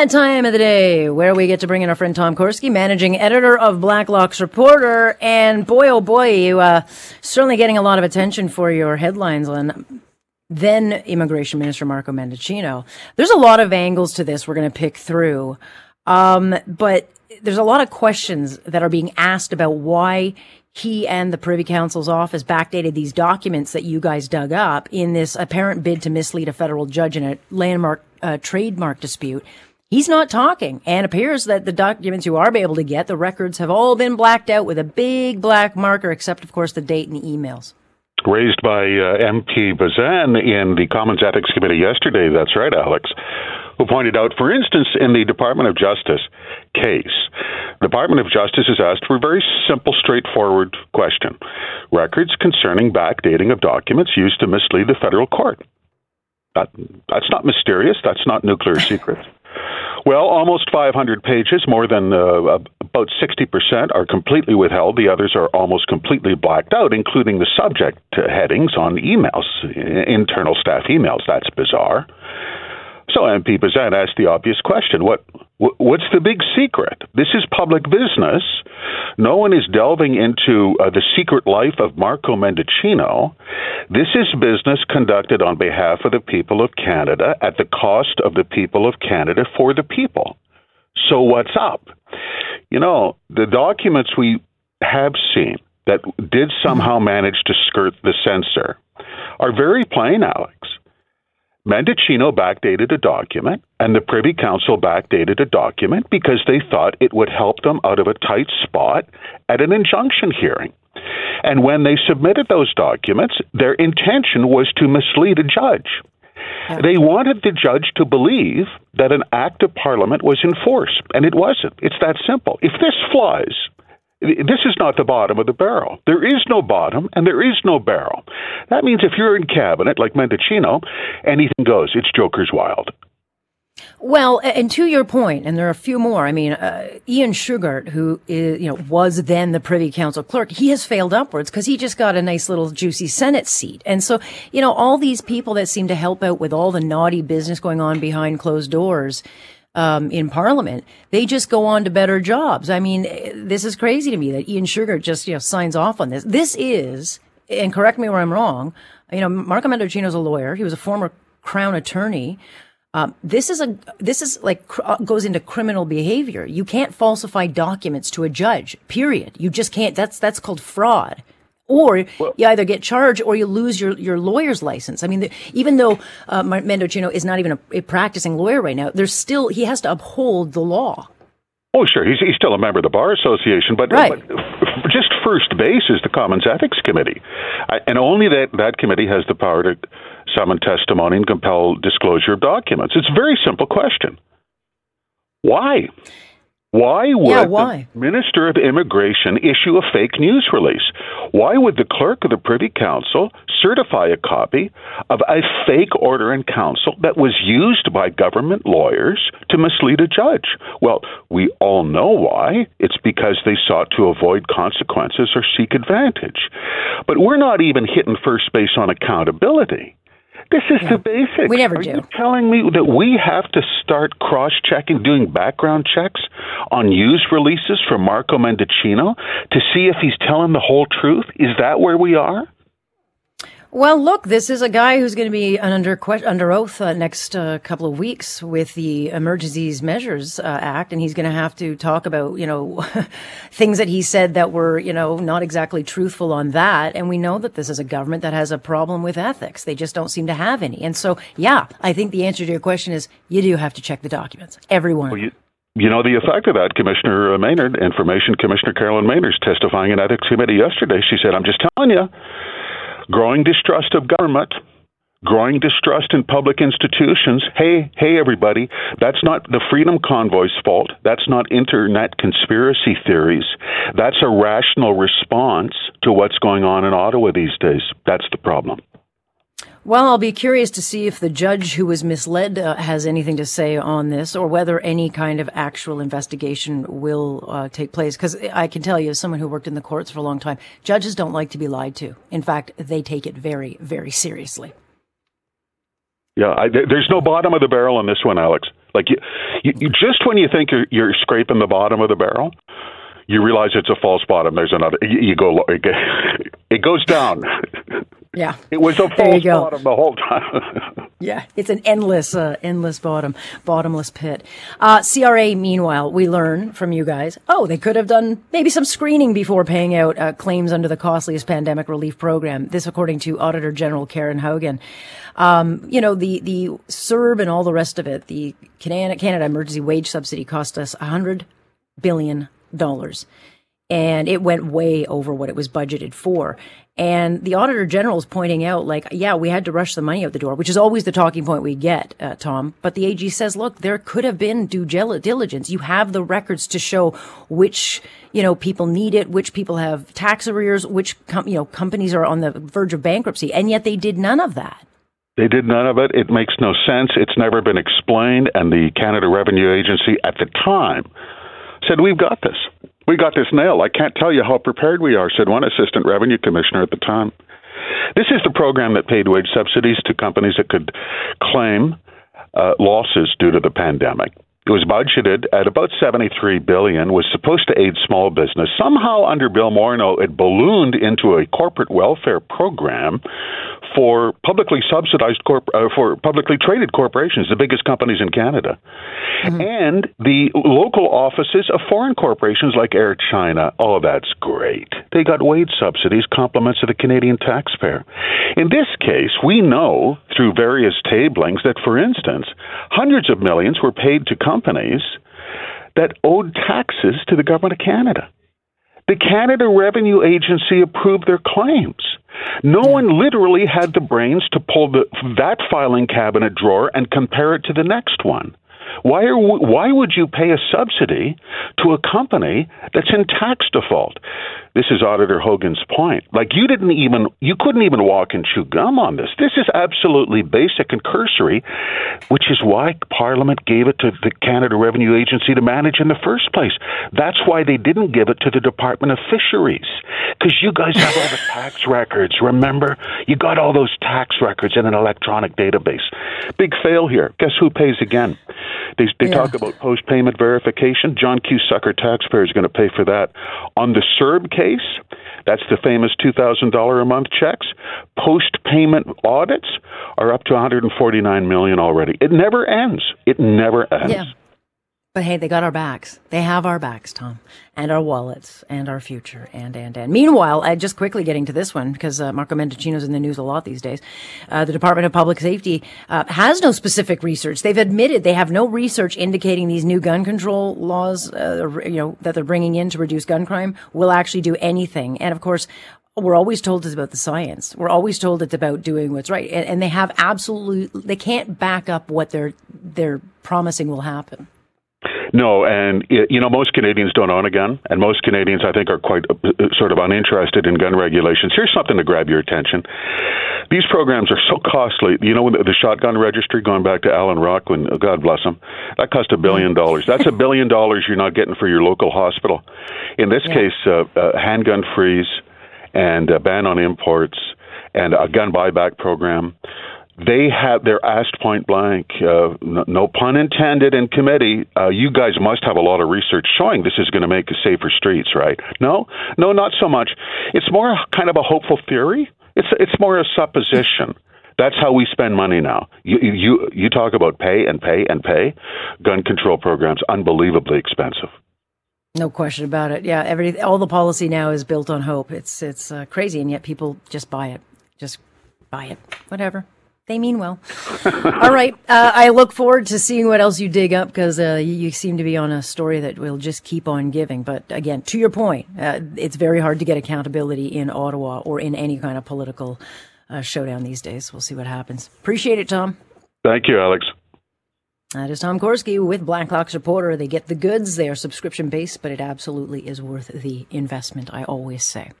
that time of the day where we get to bring in our friend Tom Korski, managing editor of Blacklock's Reporter. And boy, oh boy, you uh, certainly getting a lot of attention for your headlines on then Immigration Minister Marco Mendicino. There's a lot of angles to this we're going to pick through. Um, but there's a lot of questions that are being asked about why he and the Privy Council's office backdated these documents that you guys dug up in this apparent bid to mislead a federal judge in a landmark uh, trademark dispute. He's not talking, and appears that the documents you are able to get, the records have all been blacked out with a big black marker, except of course the date and the emails. Raised by uh, MP Bazan in the Commons Ethics Committee yesterday. That's right, Alex. Who pointed out, for instance, in the Department of Justice case, the Department of Justice is asked for a very simple, straightforward question: records concerning backdating of documents used to mislead the federal court. That, that's not mysterious. That's not nuclear secret. Well, almost 500 pages, more than uh, about 60% are completely withheld. The others are almost completely blacked out, including the subject headings on emails, internal staff emails. That's bizarre. So MP Bazan asked the obvious question: What what's the big secret? This is public business. No one is delving into uh, the secret life of Marco Mendicino. This is business conducted on behalf of the people of Canada at the cost of the people of Canada for the people. So what's up? You know, the documents we have seen that did somehow manage to skirt the censor are very plain, Alex. Mendicino backdated a document, and the Privy Council backdated a document because they thought it would help them out of a tight spot at an injunction hearing. And when they submitted those documents, their intention was to mislead a judge. They wanted the judge to believe that an act of parliament was in force, and it wasn't. It's that simple. If this flies, this is not the bottom of the barrel. There is no bottom and there is no barrel. That means if you're in cabinet like Mendicino, anything goes. It's Joker's wild. Well, and to your point, and there are a few more. I mean, uh, Ian Shugart, who is, you know was then the Privy Council clerk, he has failed upwards because he just got a nice little juicy Senate seat. And so, you know, all these people that seem to help out with all the naughty business going on behind closed doors um, in Parliament, they just go on to better jobs. I mean, this is crazy to me that Ian Shugart just you know signs off on this. This is, and correct me where I'm wrong. You know, Marco Mendicino's a lawyer. He was a former Crown attorney. Um, this is a this is like cr- uh, goes into criminal behavior. You can't falsify documents to a judge. Period. You just can't. That's that's called fraud or well, you either get charged or you lose your, your lawyer's license. I mean, the, even though uh, Mendicino is not even a, a, practicing lawyer right now, there's still he has to uphold the law. Oh, sure, he's, he's still a member of the bar association, but, right. but just first base is the Commons Ethics Committee, I, and only that that committee has the power to summon testimony and compel disclosure of documents. It's a very simple question. Why? Why would yeah, why? the Minister of Immigration issue a fake news release? Why would the clerk of the Privy Council certify a copy of a fake order in council that was used by government lawyers to mislead a judge? Well, we all know why. It's because they sought to avoid consequences or seek advantage. But we're not even hitting first base on accountability. This is yeah. the basics. We never Are do. you telling me that we have to start cross-checking, doing background checks on news releases from Marco Mendicino to see if he's telling the whole truth? Is that where we are? Well, look, this is a guy who's going to be under under oath uh, next uh, couple of weeks with the Emergencies Measures uh, Act, and he's going to have to talk about you know things that he said that were you know not exactly truthful on that. And we know that this is a government that has a problem with ethics; they just don't seem to have any. And so, yeah, I think the answer to your question is you do have to check the documents, everyone. Well, you- you know the effect of that. Commissioner Maynard, Information Commissioner Carolyn Maynard, testifying in ethics committee yesterday. She said, "I'm just telling you, growing distrust of government, growing distrust in public institutions. Hey, hey, everybody, that's not the Freedom Convoy's fault. That's not internet conspiracy theories. That's a rational response to what's going on in Ottawa these days. That's the problem. Well, I'll be curious to see if the judge who was misled uh, has anything to say on this or whether any kind of actual investigation will uh, take place. Because I can tell you, as someone who worked in the courts for a long time, judges don't like to be lied to. In fact, they take it very, very seriously. Yeah, I, there's no bottom of the barrel on this one, Alex. Like you, You, you, just when you think you're, you're scraping the bottom of the barrel, you realize it's a false bottom. There's another. You, you go. It goes down. Yeah, it was a false bottom the whole time. yeah, it's an endless, uh, endless bottom, bottomless pit. Uh, CRA, meanwhile, we learn from you guys. Oh, they could have done maybe some screening before paying out uh, claims under the costliest pandemic relief program. This, according to Auditor General Karen Hogan. Um, you know, the the CERB and all the rest of it. The Canada, Canada Emergency Wage Subsidy cost us a hundred billion dollars and it went way over what it was budgeted for. And the auditor general is pointing out, like, yeah, we had to rush the money out the door, which is always the talking point we get, uh, Tom. But the AG says, look, there could have been due diligence. You have the records to show which, you know, people need it, which people have tax arrears, which, com- you know, companies are on the verge of bankruptcy. And yet they did none of that. They did none of it. It makes no sense. It's never been explained. And the Canada Revenue Agency at the time said, we've got this we got this nailed. I can't tell you how prepared we are, said one assistant revenue commissioner at the time. This is the program that paid wage subsidies to companies that could claim uh, losses due to the pandemic. It was budgeted at about 73 billion, was supposed to aid small business. Somehow under Bill Morneau, it ballooned into a corporate welfare program for publicly subsidized corp- uh, for publicly traded corporations, the biggest companies in Canada, mm-hmm. and the local offices of foreign corporations like Air China. Oh, that's great! They got wage subsidies, compliments of the Canadian taxpayer. In this case, we know through various tablings that, for instance, hundreds of millions were paid to companies that owed taxes to the government of Canada. The Canada Revenue Agency approved their claims. No one literally had the brains to pull the, that filing cabinet drawer and compare it to the next one. Why are why would you pay a subsidy to a company that's in tax default? This is Auditor Hogan's point. Like you didn't even you couldn't even walk and chew gum on this. This is absolutely basic and cursory, which is why Parliament gave it to the Canada Revenue Agency to manage in the first place. That's why they didn't give it to the Department of Fisheries. Because you guys have all the tax records, remember? You got all those tax records in an electronic database. Big fail here. Guess who pays again? They, they yeah. talk about post payment verification. John Q. Sucker taxpayer is going to pay for that. On the CERB case, that's the famous $2,000 a month checks. Post payment audits are up to 149 million already. It never ends. It never ends. Yeah. But hey, they got our backs. They have our backs, Tom, and our wallets, and our future, and and and. Meanwhile, uh, just quickly getting to this one because uh, Marco Mendicino's in the news a lot these days. Uh, the Department of Public Safety uh, has no specific research. They've admitted they have no research indicating these new gun control laws, uh, you know, that they're bringing in to reduce gun crime will actually do anything. And of course, we're always told it's about the science. We're always told it's about doing what's right, and, and they have absolutely they can't back up what they're they're promising will happen. No, and you know most Canadians don't own a gun, and most Canadians I think are quite uh, uh, sort of uninterested in gun regulations. Here's something to grab your attention. These programs are so costly. You know, the shotgun registry, going back to Allan Rock, when God bless him, that cost a billion dollars. That's a billion dollars you're not getting for your local hospital. In this yeah. case, uh, uh, handgun freeze and a ban on imports and a gun buyback program they have they're asked point blank uh, no, no, pun intended in committee uh, you guys must have a lot of research showing this is going to make safer streets right no no not so much it's more kind of a hopeful theory it's it's more a supposition that's how we spend money now you you you talk about pay and pay and pay gun control programs unbelievably expensive no question about it. Yeah, every all the policy now is built on hope. It's it's uh, crazy, and yet people just buy it. Just buy it. Whatever. They mean well. All right. Uh, I look forward to seeing what else you dig up because uh, you, you, seem to be on a story that will just keep on giving. But again, to your point, uh, it's very hard to get accountability in Ottawa or in any kind of political uh, showdown these days. We'll see what happens. Appreciate it, Tom. Thank you, Alex. That is Tom Korski with Blacklock's Reporter. They get the goods. They are subscription based, but it absolutely is worth the investment, I always say.